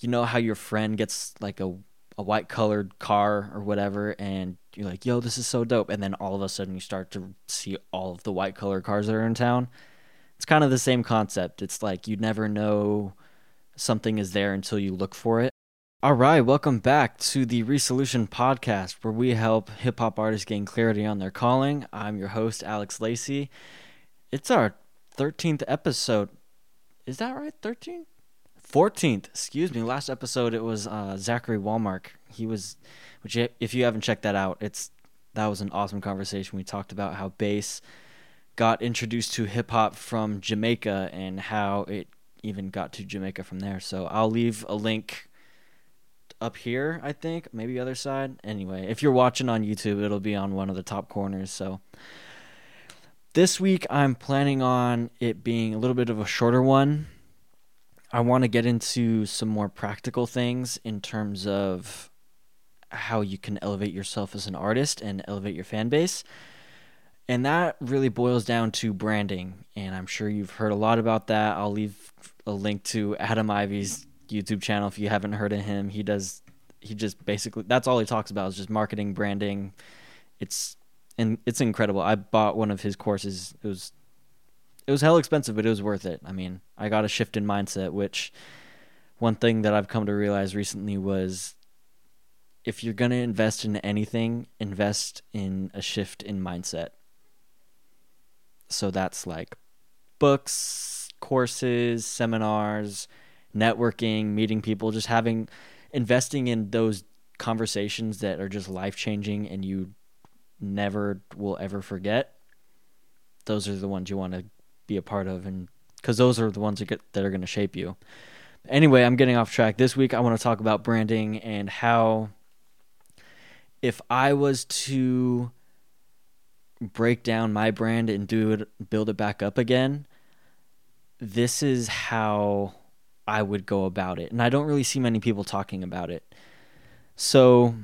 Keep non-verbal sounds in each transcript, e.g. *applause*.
you know how your friend gets like a a white colored car or whatever and you're like, "Yo, this is so dope." And then all of a sudden you start to see all of the white colored cars that are in town. It's kind of the same concept. It's like you never know something is there until you look for it. All right, welcome back to the Resolution podcast where we help hip hop artists gain clarity on their calling. I'm your host Alex Lacey. It's our 13th episode. Is that right? 13? 14th, excuse me. Last episode it was uh, Zachary Wallmark. He was, which if you haven't checked that out, it's that was an awesome conversation. We talked about how bass got introduced to hip hop from Jamaica and how it even got to Jamaica from there. So I'll leave a link up here, I think, maybe other side. Anyway, if you're watching on YouTube, it'll be on one of the top corners. So this week I'm planning on it being a little bit of a shorter one I want to get into some more practical things in terms of how you can elevate yourself as an artist and elevate your fan base. And that really boils down to branding. And I'm sure you've heard a lot about that. I'll leave a link to Adam Ivy's YouTube channel if you haven't heard of him. He does, he just basically, that's all he talks about is just marketing, branding. It's, and it's incredible. I bought one of his courses. It was it was hell expensive, but it was worth it. I mean, I got a shift in mindset, which one thing that I've come to realize recently was if you're going to invest in anything, invest in a shift in mindset. So that's like books, courses, seminars, networking, meeting people, just having investing in those conversations that are just life changing and you never will ever forget. Those are the ones you want to be a part of, and because those are the ones that, get, that are going to shape you. Anyway, I'm getting off track. This week, I want to talk about branding and how, if I was to break down my brand and do it, build it back up again, this is how I would go about it. And I don't really see many people talking about it. So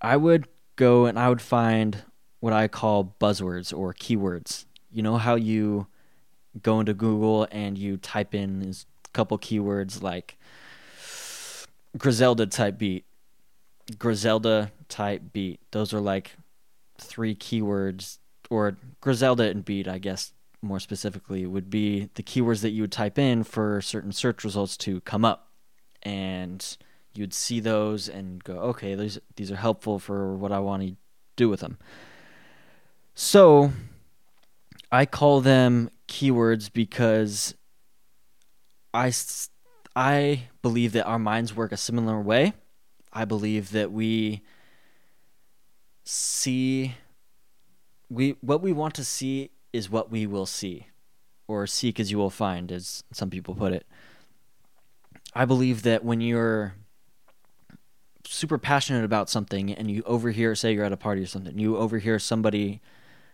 I would go and I would find what I call buzzwords or keywords you know how you go into Google and you type in a couple keywords like Griselda type beat, Griselda type beat. Those are like three keywords, or Griselda and beat, I guess more specifically, would be the keywords that you would type in for certain search results to come up. And you'd see those and go, okay, these these are helpful for what I want to do with them. So I call them keywords because I, I believe that our minds work a similar way. I believe that we see we what we want to see is what we will see or seek as you will find as some people put it. I believe that when you're super passionate about something and you overhear say you're at a party or something, you overhear somebody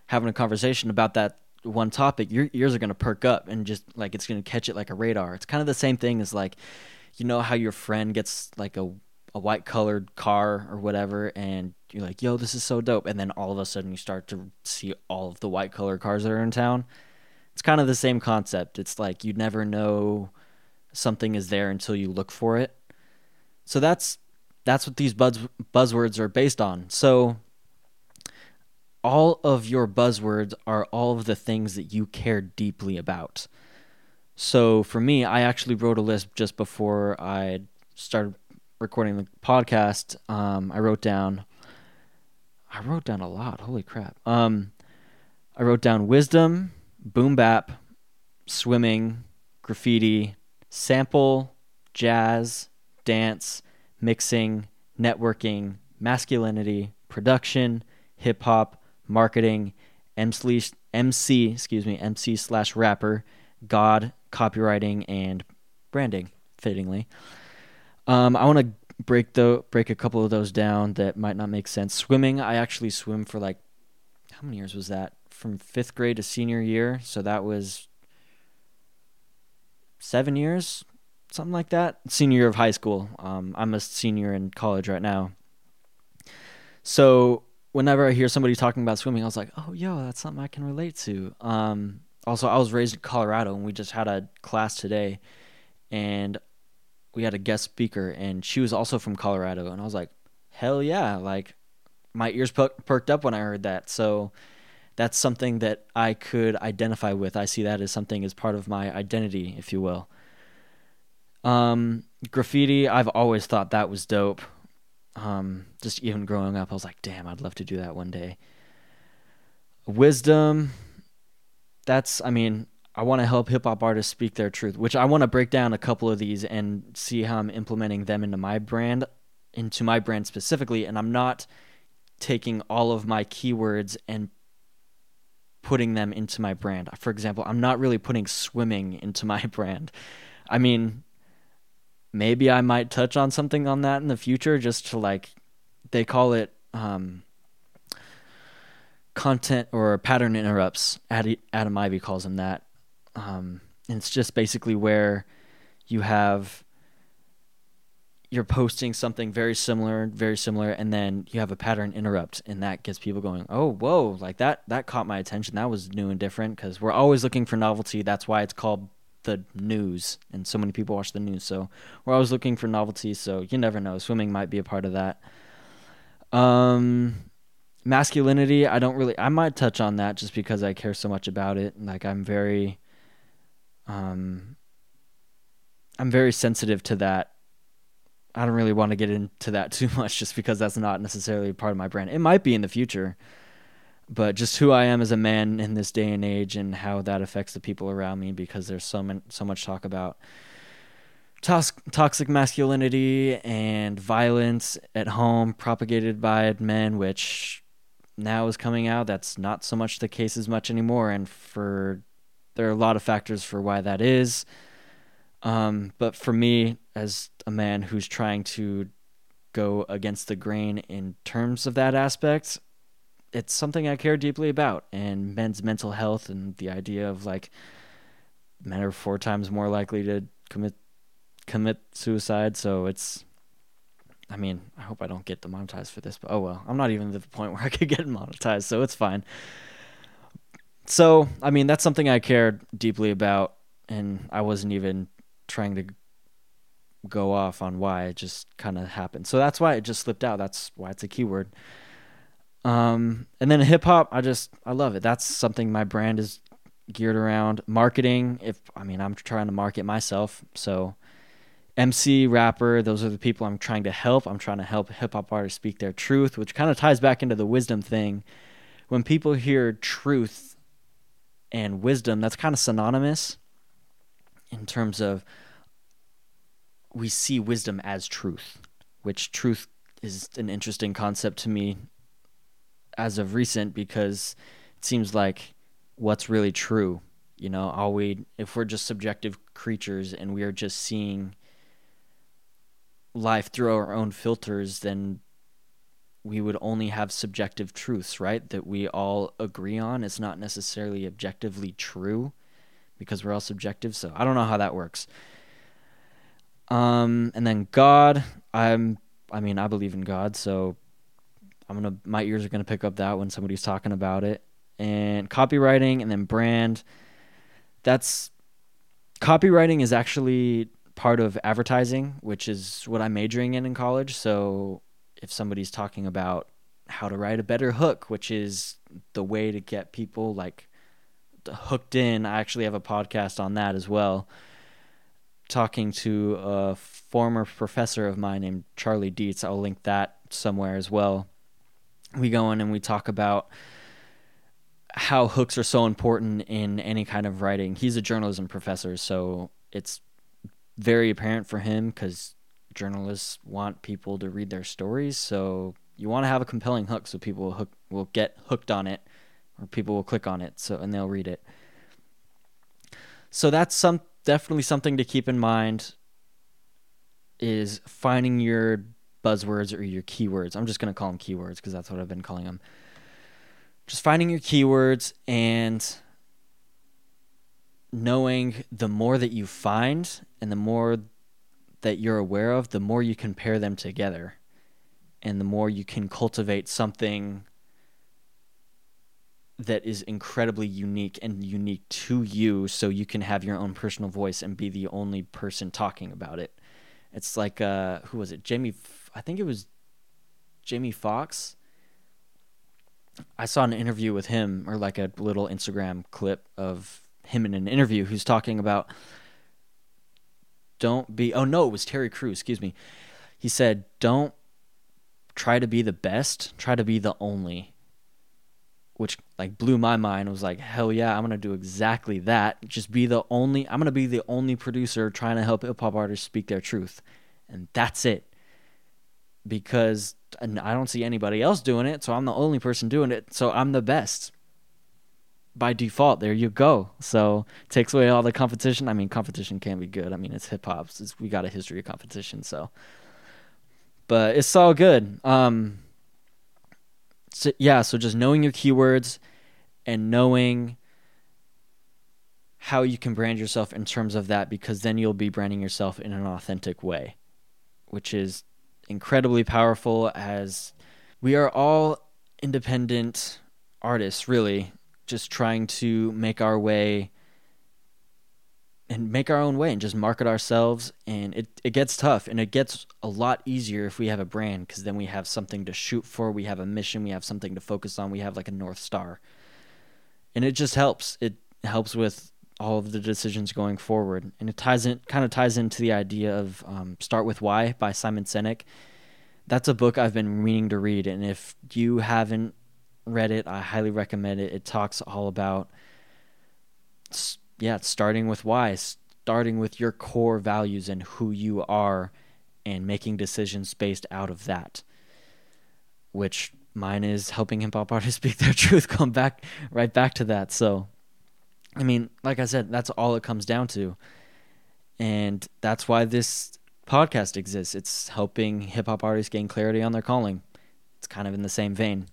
having a conversation about that one topic, your ears are going to perk up and just like it's going to catch it like a radar. It's kind of the same thing as like, you know, how your friend gets like a, a white colored car or whatever, and you're like, yo, this is so dope. And then all of a sudden you start to see all of the white colored cars that are in town. It's kind of the same concept. It's like you never know something is there until you look for it. So that's that's what these buzz buzzwords are based on. So all of your buzzwords are all of the things that you care deeply about. So for me, I actually wrote a list just before I started recording the podcast. Um, I wrote down, I wrote down a lot. Holy crap! Um, I wrote down wisdom, boom bap, swimming, graffiti, sample, jazz, dance, mixing, networking, masculinity, production, hip hop, marketing, MC, MC excuse me, MC slash rapper, God, copywriting, and branding, fittingly. Um, I want to break the break a couple of those down that might not make sense. Swimming, I actually swim for like how many years was that? From fifth grade to senior year, so that was seven years, something like that. Senior year of high school. Um, I'm a senior in college right now. So whenever I hear somebody talking about swimming, I was like, oh, yo, that's something I can relate to. Um, also, I was raised in Colorado, and we just had a class today, and we had a guest speaker and she was also from Colorado and I was like, "Hell yeah." Like my ears per- perked up when I heard that. So that's something that I could identify with. I see that as something as part of my identity, if you will. Um, graffiti, I've always thought that was dope. Um, just even growing up, I was like, damn, I'd love to do that one day. Wisdom, that's, I mean, I want to help hip hop artists speak their truth, which I want to break down a couple of these and see how I'm implementing them into my brand, into my brand specifically. And I'm not taking all of my keywords and putting them into my brand. For example, I'm not really putting swimming into my *laughs* brand. I mean, maybe I might touch on something on that in the future just to like they call it um, content or pattern interrupts. Adam Ivy calls them that. Um, and it's just basically where you have you're posting something very similar, very similar, and then you have a pattern interrupt, and that gets people going, "Oh, whoa!" Like that. That caught my attention. That was new and different because we're always looking for novelty. That's why it's called the news, and so many people watch the news. So we're always looking for novelty. So you never know. Swimming might be a part of that. Um, masculinity. I don't really. I might touch on that just because I care so much about it. Like I'm very. Um. I'm very sensitive to that I don't really want to get into that *laughs* too much just because that's not necessarily part of my brand. It might be in the future, but just who I am as a man in this day and age and how that affects the people around me because there's so much, so much talk about toxic masculinity and violence at home propagated by men, which now is coming out. That's not so much the case as much anymore. And for there are a lot of factors for why that is. Um, but for me, as a man who's trying to go against the grain in terms of that aspect, it's something I care deeply about. And men's mental health and the idea of like men are four times more likely to commit commit suicide. So it's, I mean, I hope I don't get demonetized for this, but oh well. I'm not even at the point *laughs* where I could get monetized, so it's fine. So, I mean, that's something I care deeply about, and I wasn't even trying to go off on why it just kind of happened. So that's why it just slipped out. That's why it's a keyword. Um, and then hip hop, I just I love it. That's something my brand is geared around. Marketing, if I mean I'm trying to market myself, so MC, rapper, those are the people I'm trying to help. I'm trying to help hip hop artists speak their truth, which kind of ties back into the wisdom thing. When people hear truth and wisdom, that's kind of synonymous in terms of we see wisdom as truth, which truth is an interesting concept to me as of recent because it seems like what's really true. You know, all we if we're just subjective creatures and we are just seeing life through our own filters, then we would only have subjective truths, right? That we all agree on. It's not necessarily objectively true because we're all subjective. So I don't know how that works. Um, and then God, I'm, I mean, I believe in God, so I'm gonna, my ears are gonna pick up that when somebody's talking about it. And copywriting, and then brand. That's copywriting is actually part of advertising, which is what I'm majoring in in college. So if somebody's talking about how to write a better hook, which is the way to get people like hooked in. I actually have a podcast on that as well, talking to a former professor of mine named Charlie Dietz. I'll link that somewhere as well. We go in and we talk about how hooks are so important in any kind of writing. He's a journalism professor, so it's very apparent for him because journalists want people to read their stories. So you want to have a compelling hook so people will, hook, will get hooked on it or people will click on it so and they'll read it. So that's some definitely something to keep in mind is finding your buzzwords or your keywords. I'm just going to call them keywords because that's what I've been calling them. Just finding your keywords and knowing the more that you find and the more that you're aware of, the more you can pair them together and the more you can cultivate something that is incredibly unique and unique to you so you can have your own personal voice and be the only person talking about it It's like uh, who was it? Jamie. I think it was Jamie Foxx. I saw an interview with him, or like a little Instagram clip of him in an interview, who's talking about don't be. Oh no, it was Terry Crews. Excuse me. He said, "Don't try to be the best. Try to be the only." Which like blew my mind. It was like, hell yeah, I'm gonna do exactly that. Just be the only. I'm gonna be the only producer trying to help hip hop artists speak their truth, and that's it. Because I don't see anybody else doing it, so I'm the only person doing it. So I'm the best by default, there you go. So takes away all the competition. I mean, competition can be good. I mean, it's hip hop. We got a history of competition, so. But it's all good. Um. So, yeah, so just knowing your keywords, and knowing how you can brand yourself in terms of that, because then you'll be branding yourself in an authentic way, which is incredibly powerful. As we are all independent artists, really just trying to make our way and make our own way and just market ourselves. And it, it gets tough and it gets a lot easier if we have a brand because then we have something to shoot for we have a mission we have something to focus on we have like a north star. And it just helps. It helps with all of the decisions going forward. And it ties in kind of ties into the idea of um, start with why by simon sinek. That's a book i've been meaning to read and if you haven't read it, I highly recommend it. It talks all about yeah, starting with why, starting with your core values and who you are and making decisions based out of that. Which mine is helping hip hop artists *laughs* speak their truth, come back right back to that. So I mean, like I said, that's all it comes down to. And that's why this podcast exists. It's helping hip hop artists gain clarity on their calling. It's kind of in the same vein.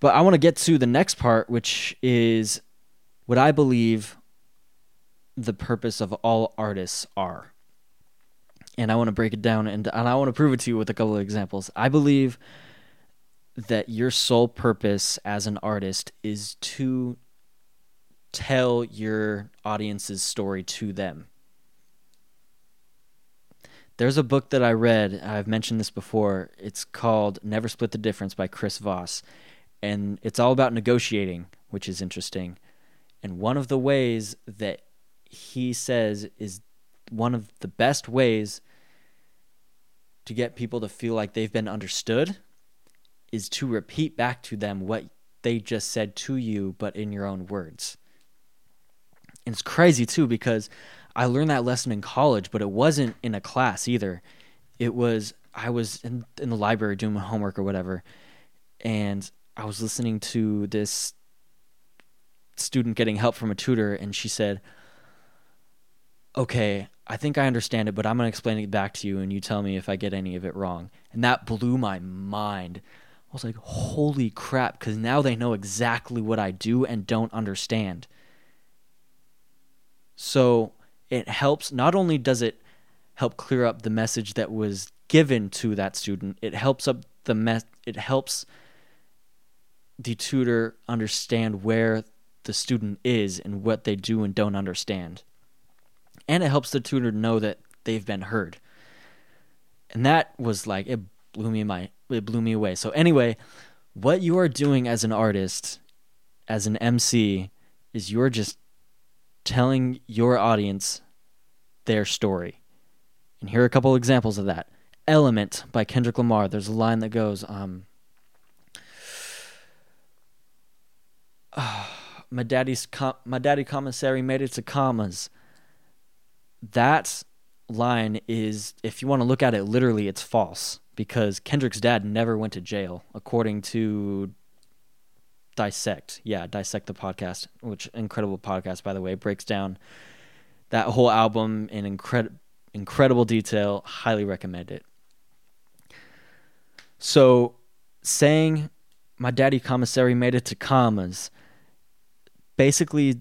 But I want to get to the next part, which is what I believe the purpose of all artists are. And I want to break it down and, and I want to prove it to you with a couple of examples. I believe that your sole purpose as an artist is to tell your audience's story to them. There's a book that I read, I've mentioned this before. It's called Never Split the Difference by Chris Voss and it's all about negotiating, which is interesting. And one of the ways that he says is one of the best ways to get people to feel like they've been understood is to repeat back to them what they just said to you, but in your own words. And it's crazy too because I learned that lesson in college, but it wasn't in a class either. It was I was in in the library doing my homework or whatever, and I was listening to this student getting help from a tutor, and she said, Okay, I think I understand it, but I'm going to explain it back to you, and you tell me if I get any of it wrong. And that blew my mind. I was like, Holy crap, because now they know exactly what I do and don't understand. So it helps, not only does it help clear up the message that was given to that student, it helps up the mess, it helps the tutor understand where the student is and what they do and don't understand. And it helps the tutor know that they've been heard. And that was like it blew me my it blew me away. So anyway, what you are doing as an artist, as an MC, is you're just telling your audience their story. And here are a couple examples of that. Element by Kendrick Lamar. There's a line that goes, um, *sighs* *sighs* my daddy's com- my daddy commissary made it to commas. That line is, if you want to look at it literally, it's false because Kendrick's dad never went to jail, according to Dissect. Yeah, Dissect the podcast, which incredible podcast by the way, breaks down that whole album in incredible incredible detail. Highly recommend it. So, saying my daddy commissary made it to commas basically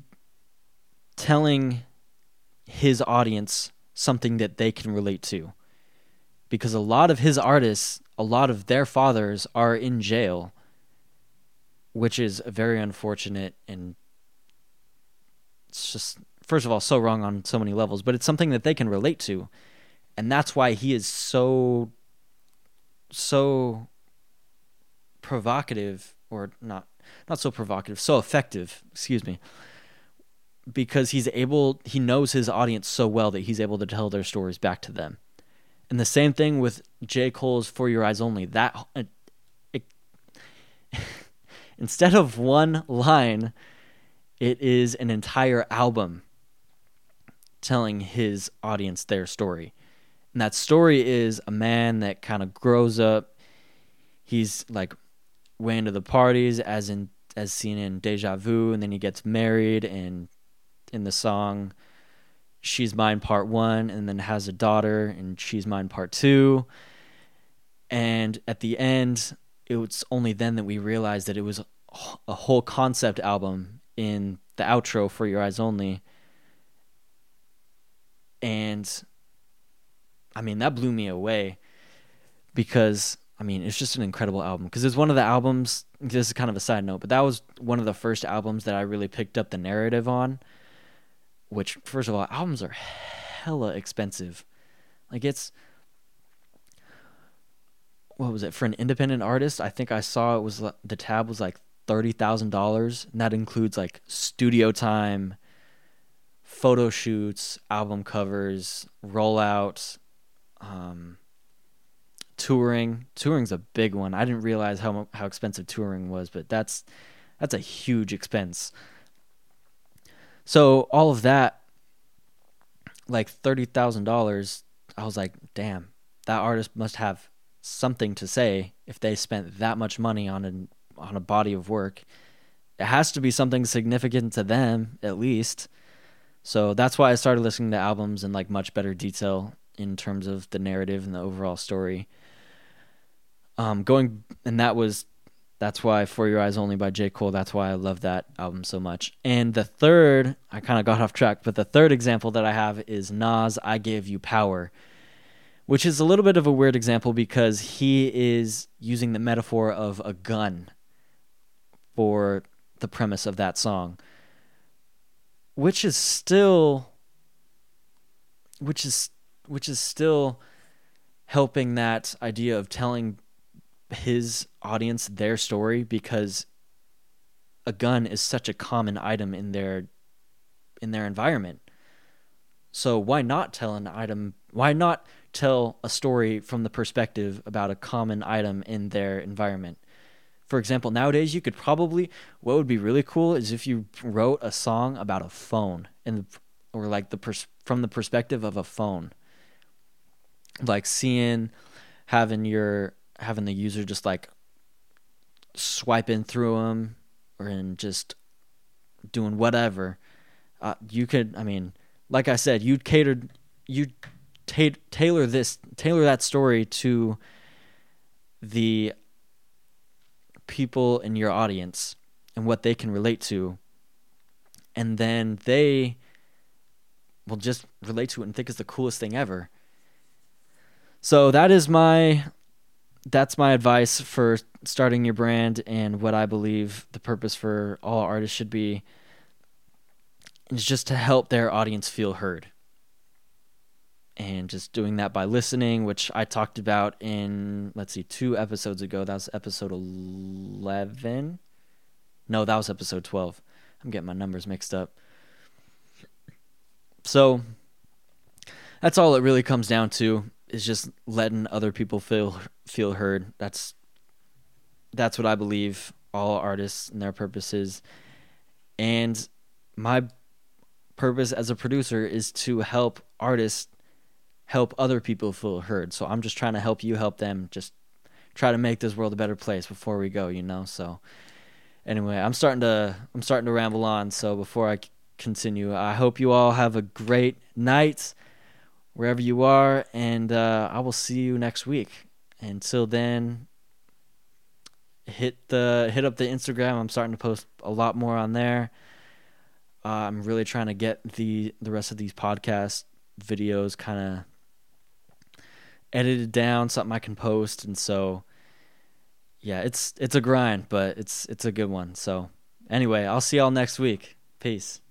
telling his audience something that they can relate to. Because a lot of his artists, a lot of their fathers are in jail, which is very unfortunate and it's just first of all so wrong on so many levels, but it's something that they can relate to. And that's why he is so so provocative or not not so provocative, so effective, excuse me. Because he's able he knows his audience so well that he's able to tell their stories back to them. And the same thing with J. Cole's For Your Eyes Only. That uh, it, it, *laughs* instead of one line, it is an entire album telling his audience their story. And that story is a man that kind of grows up. He's like way into the parties, as in as seen in Deja Vu, and then he gets married, and in the song She's Mine Part One, and then has a daughter, and She's Mine Part Two. And at the end, it was only then that we realized that it was a whole concept album in the outro for Your Eyes Only. And I mean, that blew me away because I mean, it's just an incredible album because it's one of the albums. This is kind of a side note, but that was one of the first albums that I really picked up the narrative on. Which, first of all, albums are hella expensive. Like it's what was it for an independent artist? I think I saw it was the tab was like thirty thousand dollars, and that includes like studio time, photo shoots, album covers, rollouts, um, touring. Touring's a big one. I didn't realize how how expensive touring was, but that's that's a huge expense. So all of that, like thirty thousand dollars, I was like, damn, that artist must have something to say if they spent that much money on an on a body of work. It has to be something significant to them, at least. So that's why I started listening to albums in like much better detail in terms of the narrative and the overall story. Um, going and that was that's why For Your Eyes Only by J. Cole, that's why I love that album so much. And the third, I kind of got off track, but the third example that I have is Nas I Gave You Power, which is a little bit of a weird example because he is using the metaphor of a gun for the premise of that song, which is still which is which is still helping that idea of telling his audience their story because a gun is such a common item in their in their environment. So why not tell an item why not tell a story from the perspective about a common item in their environment? For example, nowadays you could probably what would be really cool is if you wrote a song about a phone and or like the pers- from the perspective of a phone like seeing having your having the user just like swiping through them or in just doing whatever uh, you could i mean like i said you catered you ta- tailor this tailor that story to the people in your audience and what they can relate to. And then they will just relate to it and think it's the coolest thing ever. So that is my that's my advice for starting your brand and what I believe the purpose for all artists should be is just to help their audience feel heard. And just doing that by listening, which I talked about in let's see, two episodes ago. That was episode 11. No, that was episode 12. I'm getting my numbers mixed up. So that's all it really comes down to is just letting other people feel feel heard. That's that's what I believe all artists and their purposes. And my purpose as a producer is to help artists help other people feel heard. So I'm just trying to help you help them just try to make this world a better place before we go, you know? So anyway, I'm starting to I'm starting to ramble on, so before I continue, I hope you all have a great night wherever you are, and uh, I will see you next week. Until then, hit the hit up the Instagram. I'm starting to post a lot more on there. Uh, I'm really trying to get the the rest of these podcast videos kind of edited down, something I can post, and so yeah, it's it's a grind, but it's it's a good one. So anyway, I'll see y'all next week. Peace.